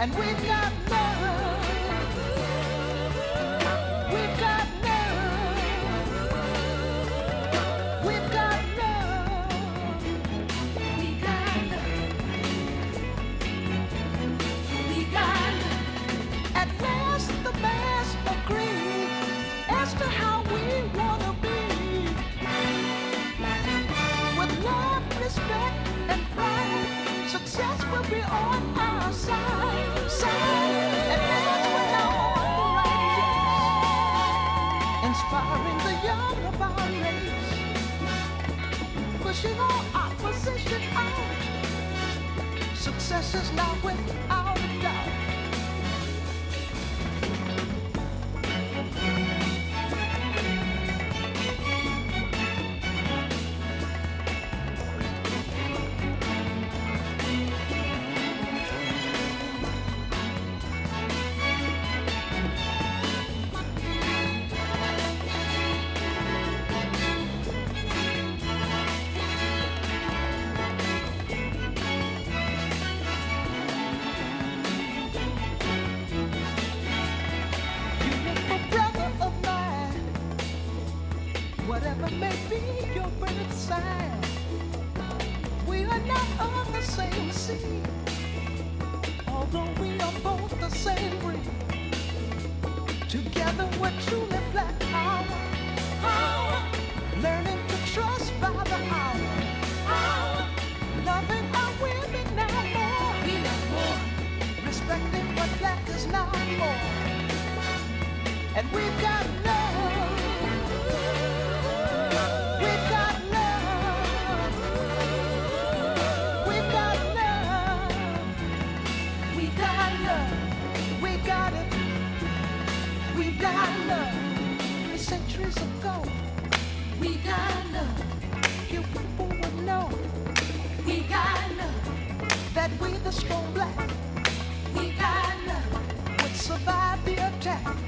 And we've got love. We've got love. We've got love. We got. We got. At last, the mass agree as to how we wanna be. With love, respect, and pride, success will be on our side. success is not with and we've got love. We've got love. We've got love. We got love. We got it. We got love. It's centuries ago. We got love. You people would know. We got love. That we the strong black. We got love. Would survive the attack.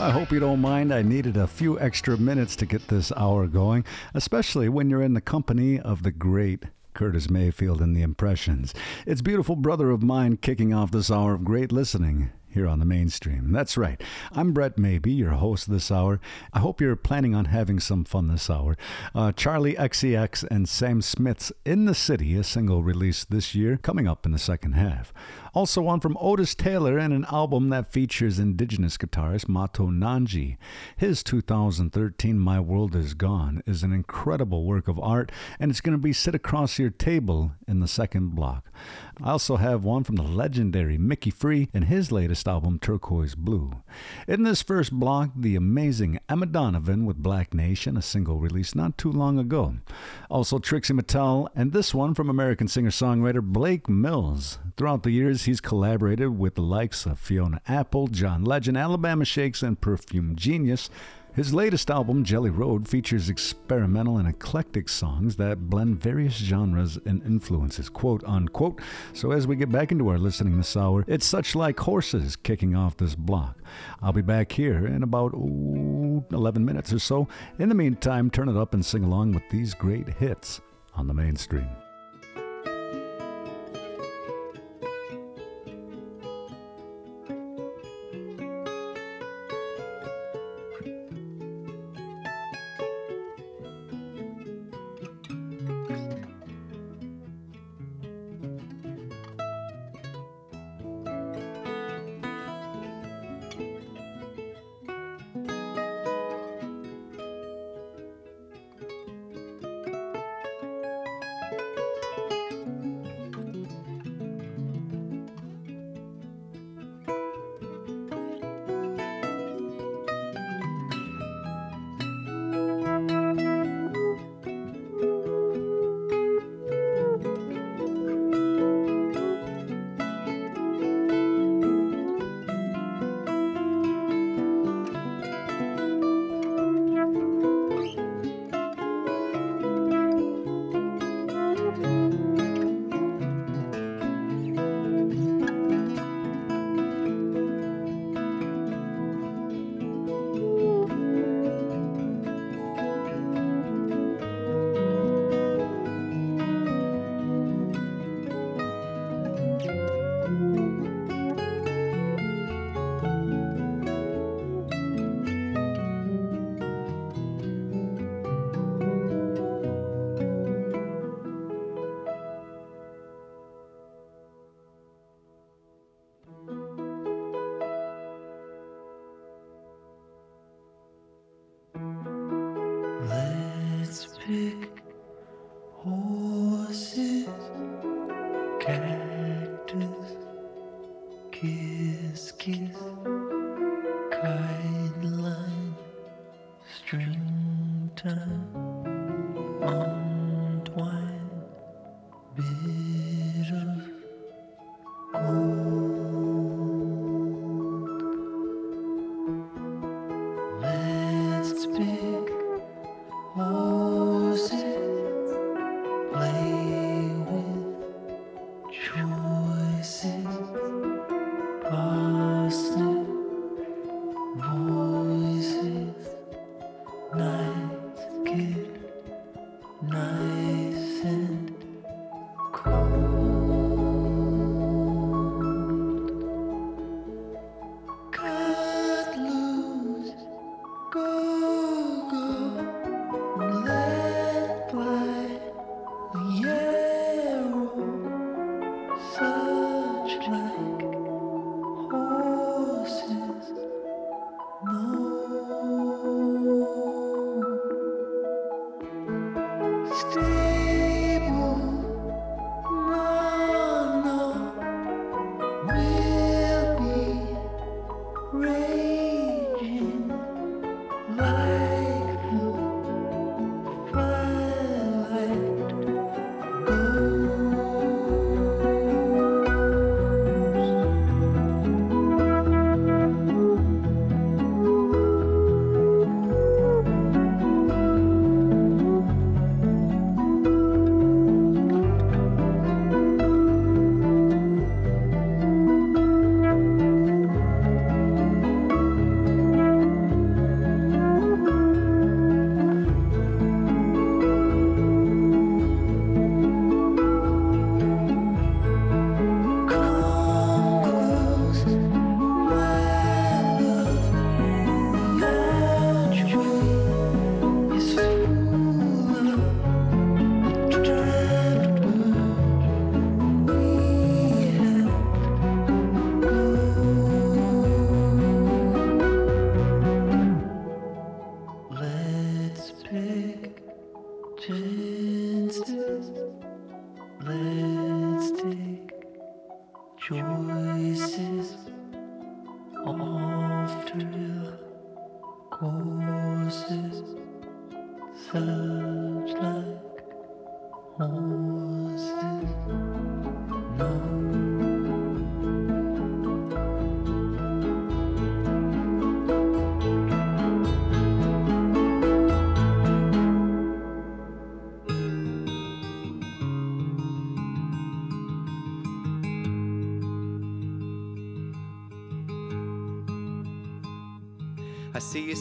I hope you don't mind. I needed a few extra minutes to get this hour going, especially when you're in the company of the great Curtis Mayfield and the Impressions. It's Beautiful Brother of Mine kicking off this hour of great listening here on the mainstream. That's right. I'm Brett Maybe, your host this hour. I hope you're planning on having some fun this hour. Uh, Charli XCX and Sam Smith's In the City, a single released this year, coming up in the second half. Also, one from Otis Taylor and an album that features indigenous guitarist Mato Nanji. His 2013 My World Is Gone is an incredible work of art, and it's going to be sit across your table in the second block. I also have one from the legendary Micki Free and his latest album, Turquoise Blue. In this first block, the amazing Emma Donovan with Blak Nation, a single released not too long ago. Also, Trixie Mattel, and this one from American singer songwriter Blake Mills. Throughout the years, he's collaborated with the likes of Fiona Apple, John Legend, Alabama Shakes, and Perfume Genius. His latest album, Jelly Road, features experimental and eclectic songs that blend various genres and influences, quote unquote. So, as we get back into our listening this hour, it's such like horses kicking off this block. I'll be back here in about ooh, 11 minutes or so. In the meantime, turn it up and sing along with these great hits on the mainstream.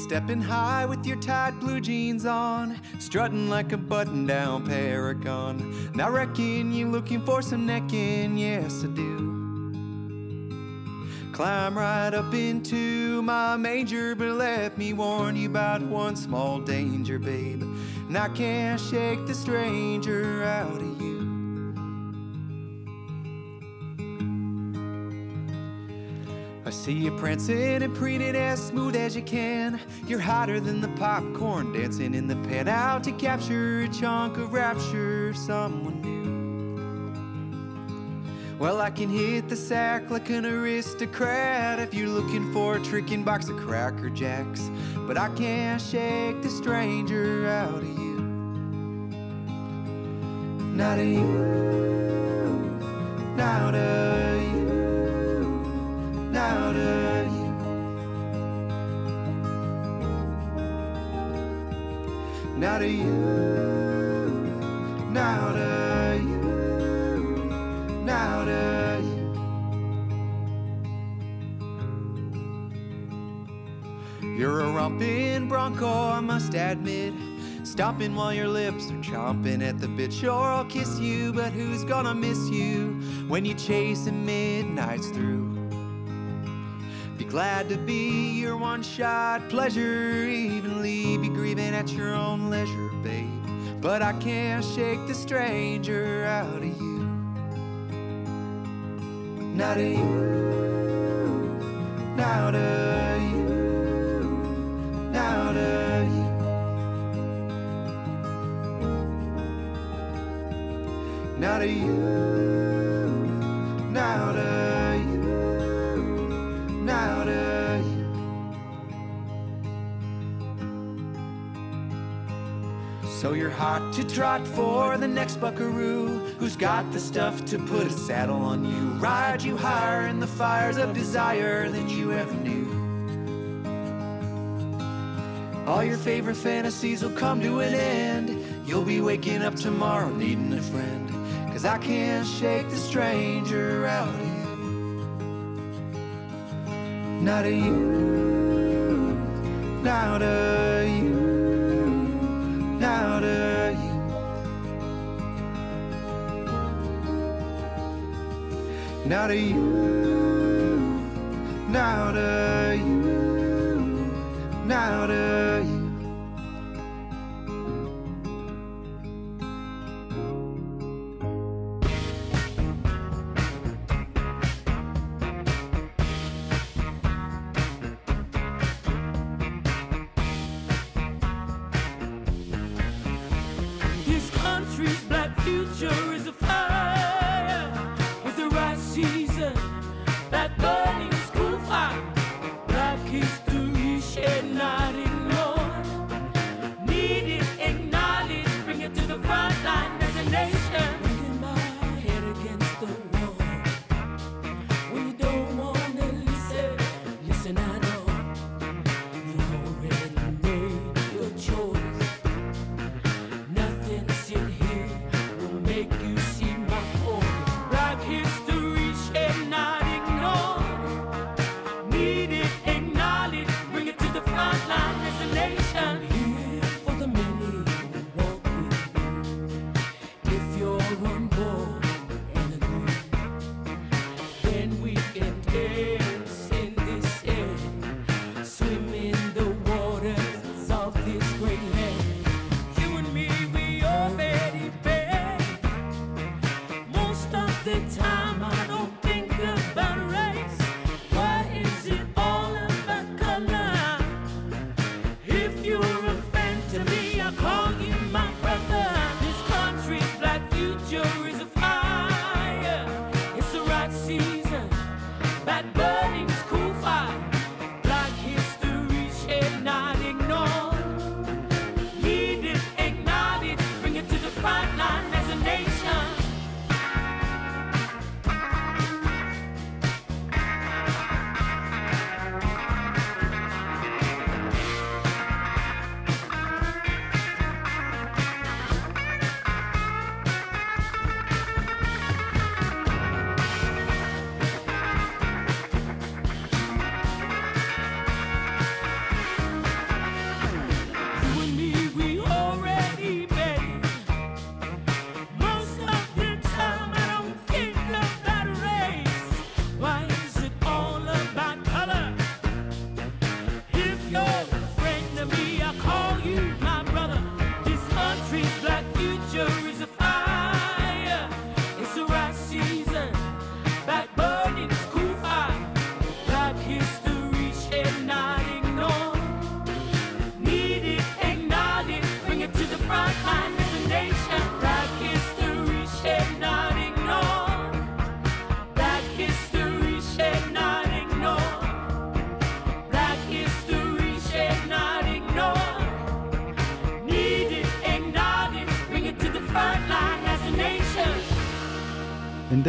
Stepping high with your tight blue jeans on, strutting like a button down paragon. And I reckon you're looking for some necking, yes, I do. Climb right up into my manger, but let me warn you about one small danger, babe. And I can't shake the stranger out see you prancing and preening as smooth as you can. You're hotter than the popcorn dancing in the pan out to capture a chunk of rapture someone new. Well, I can hit the sack like an aristocrat if you're looking for a tricking box of Cracker Jacks. But I can't shake the stranger out of you. Not of you, not of you, not of you. Not of you, not of you, not of you. You're a romping bronco, I must admit. Stomping while your lips are chomping at the bit. Sure, I'll kiss you, but who's gonna miss you when you're chasing midnights through? Be glad to be your one shot pleasure, even leave you grieving at your own leisure, babe. But I can't shake the stranger out of you. Not of you, not of you, not of you. Of you, So you're hot to trot for the next buckaroo who's got the stuff to put a saddle on you, ride you higher in the fires of desire than you ever knew. All your favorite fantasies will come to an end. You'll be waking up tomorrow needing a friend. Cause I can't shake the stranger out of you. Not of you, not of you, of you. Not of you, not of you, not of you.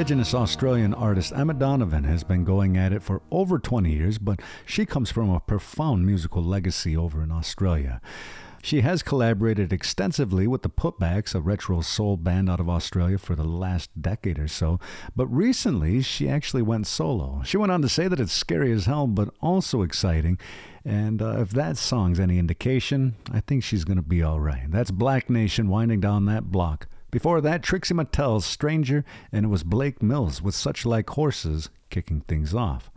Indigenous Australian artist Emma Donovan has been going at it for over 20 years, but she comes from a profound musical legacy over in Australia. She has collaborated extensively with the Putbacks, a retro soul band out of Australia, for the last decade or so. But recently, she actually went solo. She went on to say that it's scary as hell, but also exciting. And uh, if that song's any indication, I think she's going to be all right. That's Blak Nation winding down that block. Before that, Trixie Mattel's Stranger, and it was Blake Mills with Suchlike Horses kicking things off.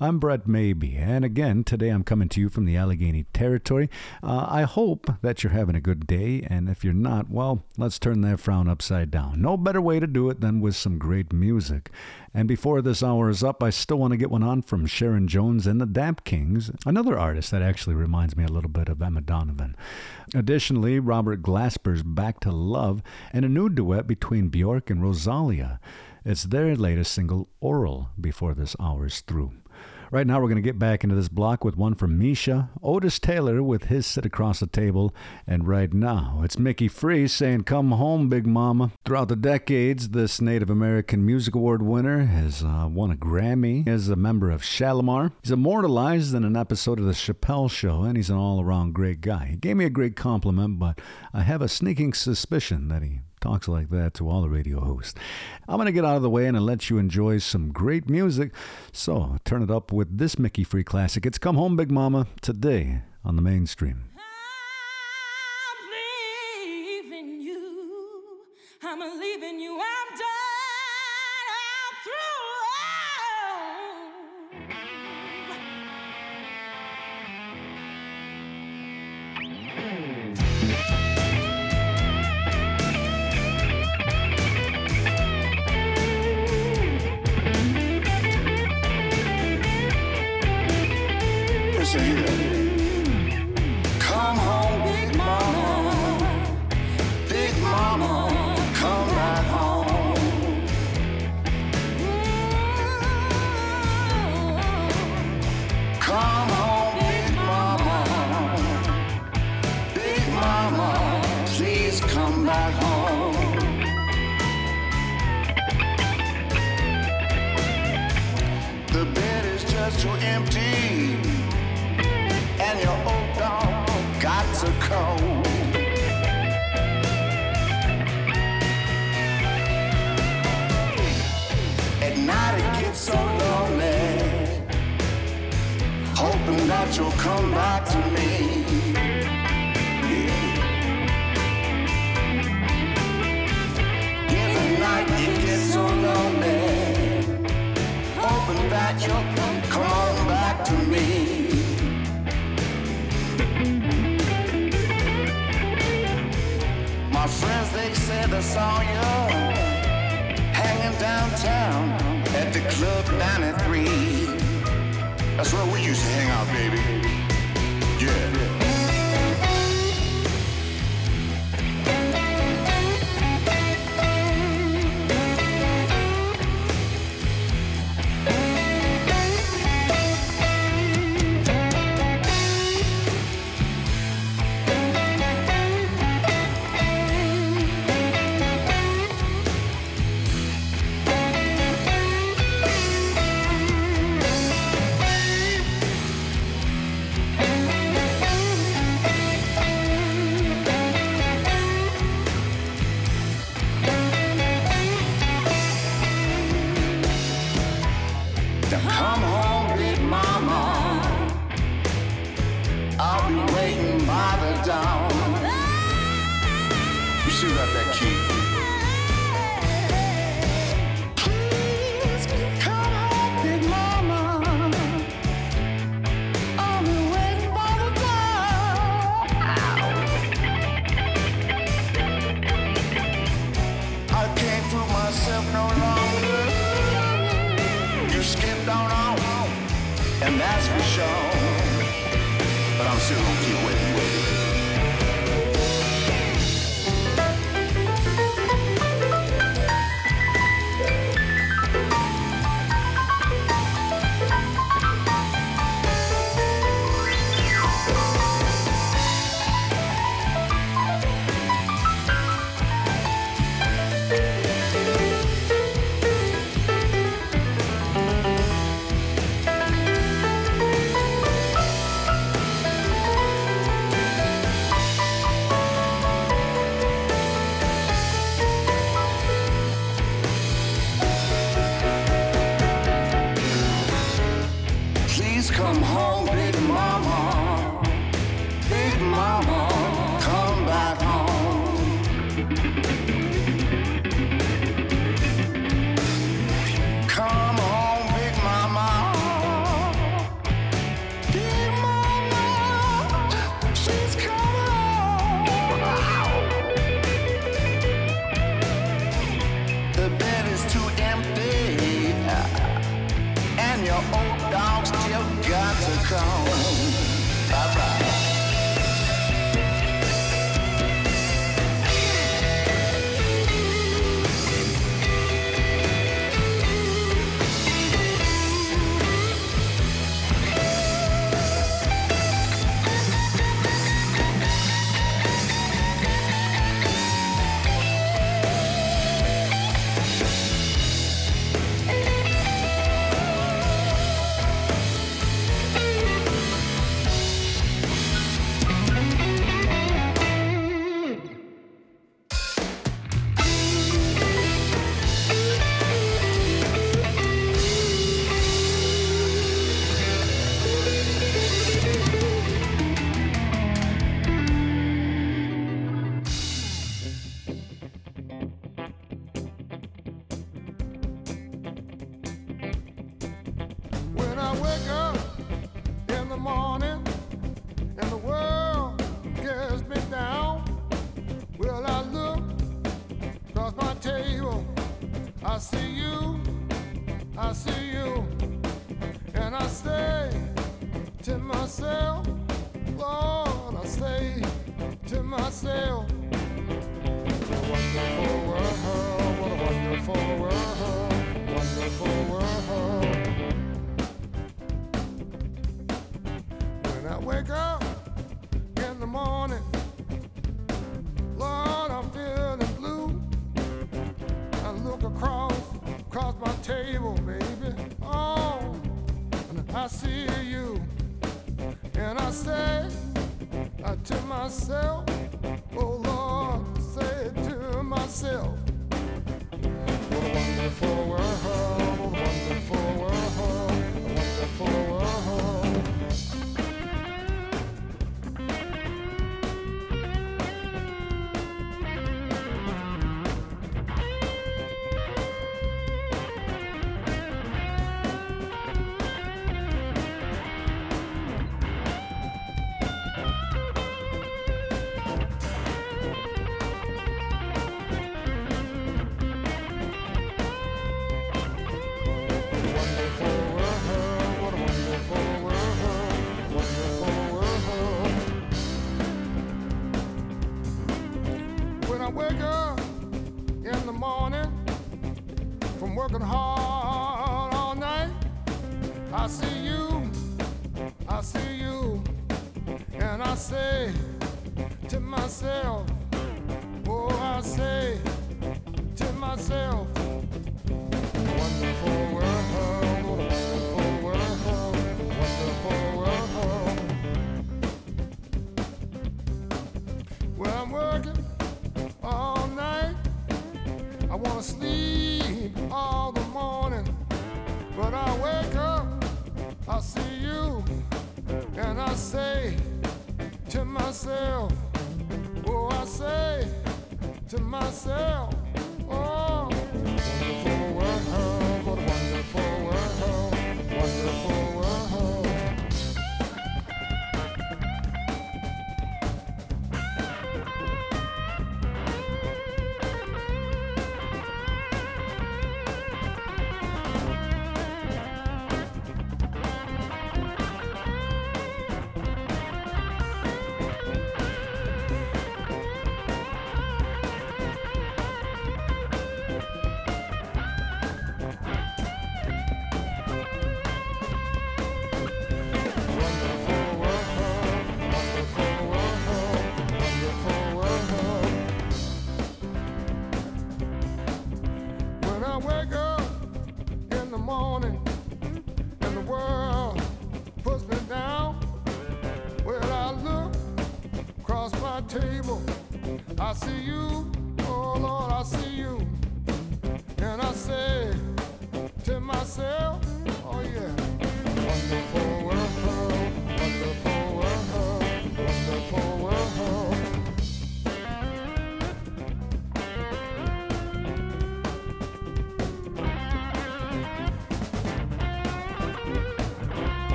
I'm Brett Maybe, and again, today I'm coming to you from the Allegheny Territory. Uh, I hope that you're having a good day, and if you're not, well, let's turn that frown upside down. No better way to do it than with some great music. And before this hour is up, I still want to get one on from Sharon Jones and the Dap-Kings, another artist that actually reminds me a little bit of Emma Donovan. Additionally, Robert Glasper's Back to Love, and a new duet between Bjork and Rosalia. It's their latest single, Oral, before this hour's through. Right now, we're going to get back into this block with one from Misha, Otis Taylor with his Sit Across the Table, and right now, it's Micki Free saying, Come home, Big Mama. Throughout the decades, this Native American Music Award winner has uh, won a Grammy as a member of Shalimar. He's immortalized in an episode of The Chappelle Show, and he's an all around great guy. He gave me a great compliment, but I have a sneaking suspicion that he talks like that to all the radio hosts. I'm going to get out of the way and let you enjoy some great music. So turn it up with this Micki Free classic. It's Come Home Big Mama today on the mainstream.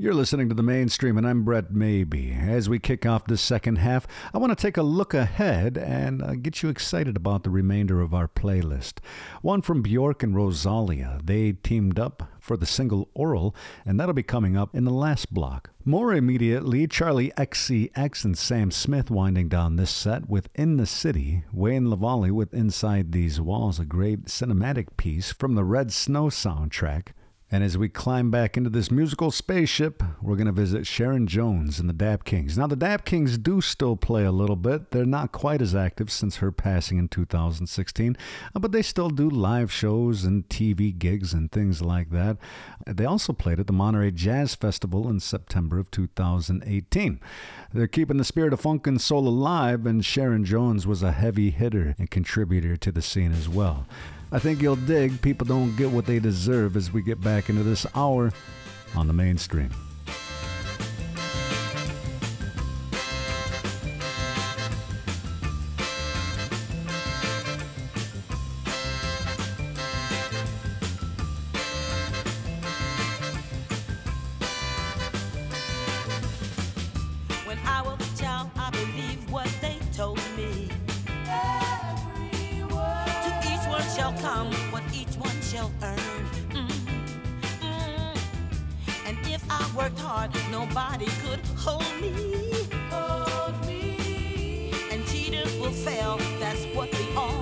You're listening to the mainstream, and I'm Brett Maybee. As we kick off this second half, I want to take a look ahead and uh, get you excited about the remainder of our playlist. One from Bjork and Rosalia. They teamed up for the single Oral, and that'll be coming up in the last block. More immediately, Charli XCX and Sam Smith winding down this set with In the City, Wayne Lavallee with Inside These Walls, a great cinematic piece from the Red Snow soundtrack. And as we climb back into this musical spaceship, we're going to visit Sharon Jones and the Dap-Kings. Now, the Dap-Kings do still play a little bit. They're not quite as active since her passing in 2016, uh, but they still do live shows and TV gigs and things like that. They also played at the Monterey Jazz Festival in September of 2018. They're keeping the spirit of funk and soul alive, and Sharon Jones was a heavy hitter and contributor to the scene as well. I think you'll dig People Don't Get What They Deserve as we get back into this hour on the mainstream. Worked hard, nobody could hold me. And cheaters will fail, that's what we all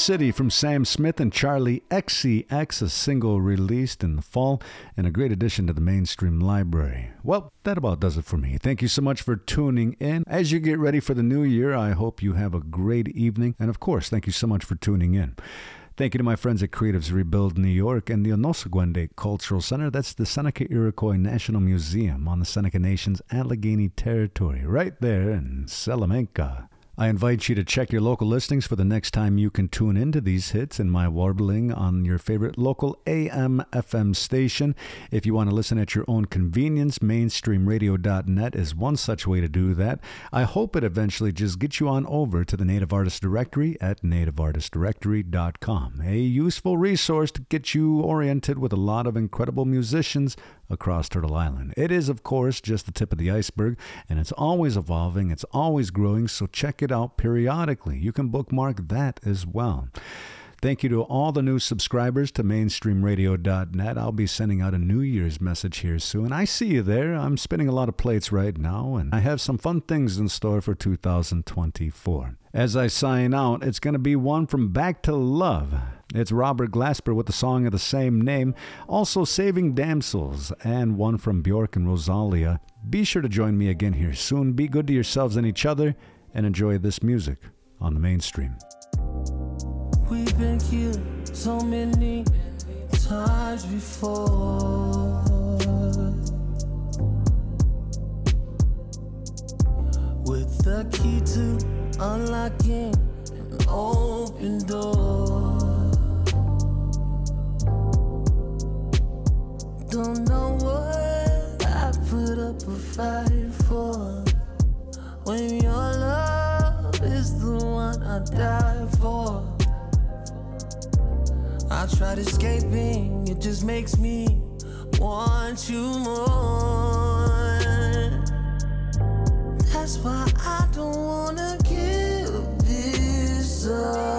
City from Sam Smith and Charli XCX, a single released in the fall and a great addition to the mainstream library. Well, that about does it for me. Thank you so much for tuning in. As you get ready for the new year, I hope you have a great evening. And of course, thank you so much for tuning in. Thank you to my friends at Creatives Rebuild New York and the Onöhsagwë:de' Cultural Center. That's the Seneca Iroquois National Museum on the Seneca Nation's Allegany Territory, right there in Salamanca. I invite you to check your local listings for the next time you can tune into these hits and my warbling on your favorite local AM FM station. If you want to listen at your own convenience, mainstreamradio.net is one such way to do that. I hope it eventually just gets you on over to the Native Artist Directory at nativeartistdirectory.com. A useful resource to get you oriented with a lot of incredible musicians across Turtle Island. It is, of course, just the tip of the iceberg, and it's always evolving, it's always growing, so check it out periodically. You can bookmark that as well. Thank you to all the new subscribers to mainstreamradio.net. I'll be sending out a New Year's message here soon. I see you there. I'm spinning a lot of plates right now, and I have some fun things in store for 2024. As I sign out, it's going to be one from Back to Love. It's Robert Glasper with the song of the same name, also Saving Damsels, and one from Bjork and Rosalia. Be sure to join me again here soon. Be good to yourselves and each other, and enjoy this music on the mainstream. We've been so many times before. With the key to unlocking an open door. Don't know what I put up a fight for. When your love is the one I die for. I tried escaping, it just makes me want you more. That's why I don't wanna give this up.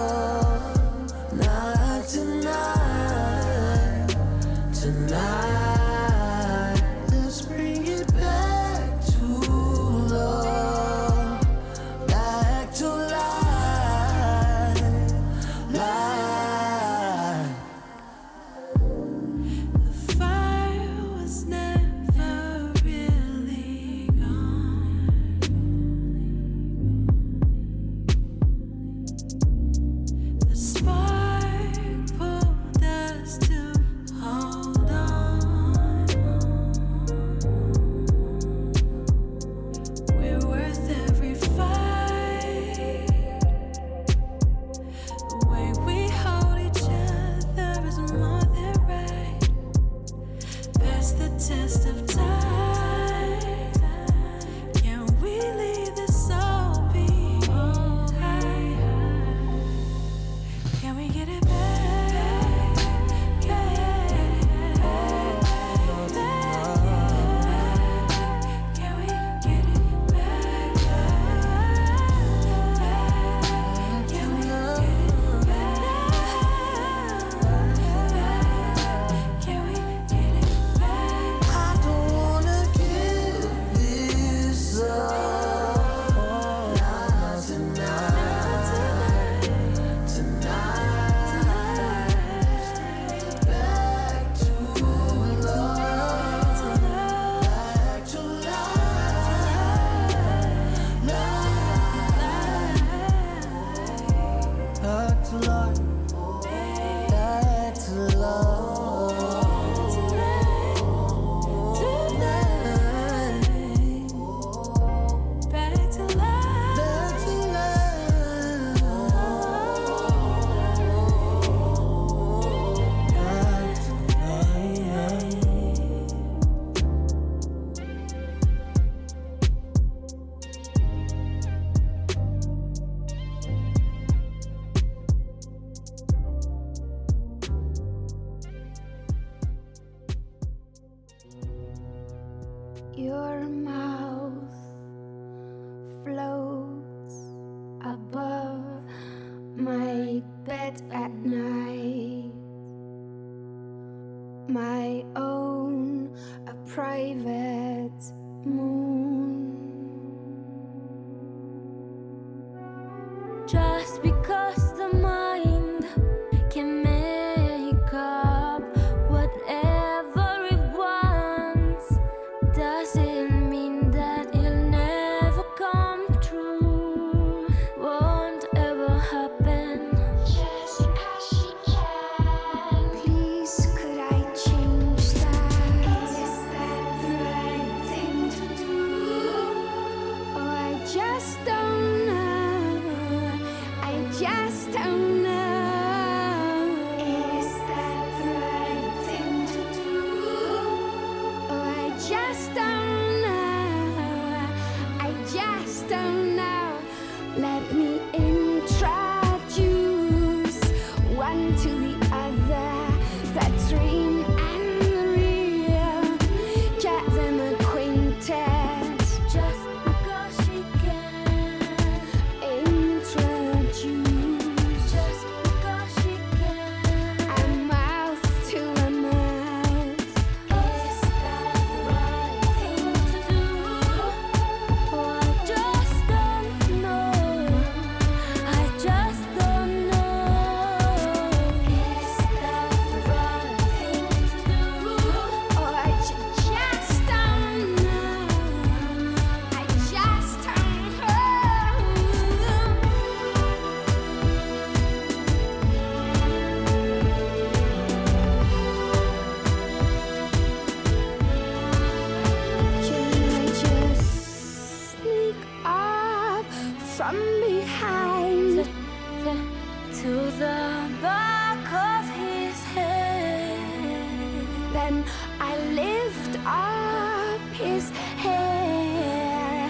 when I lift up his hair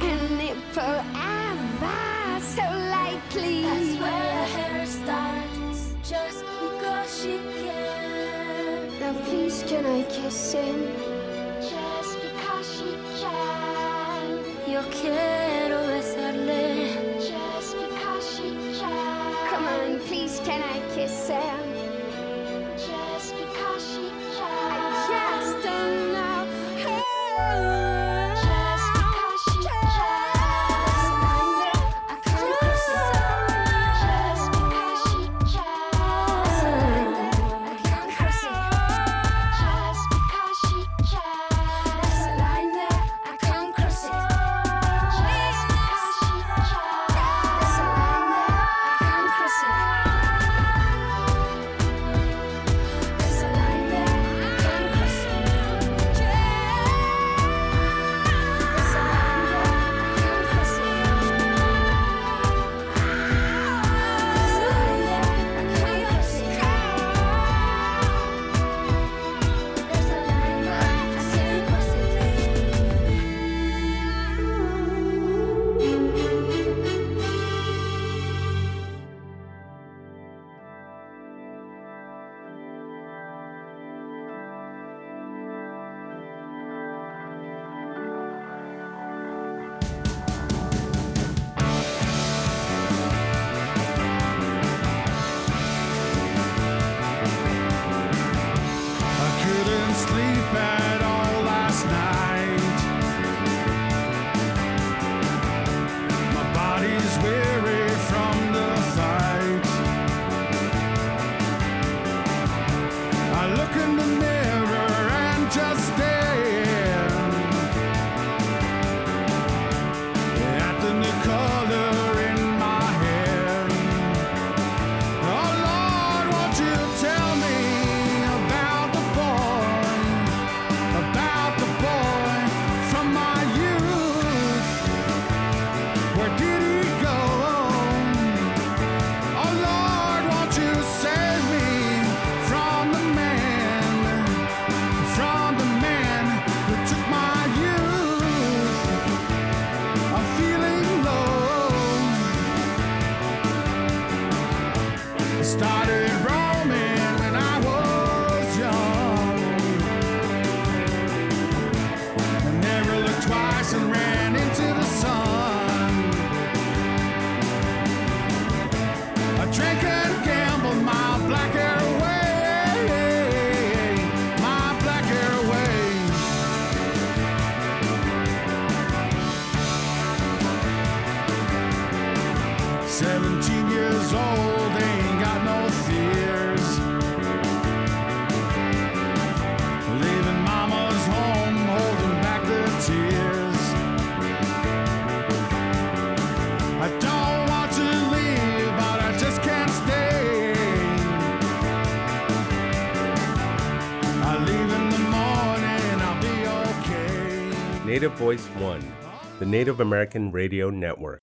and it forever so lightly. That's where hair starts, just because she can. Now please can I kiss him? Just because she can. Yo quiero Native American Radio Network.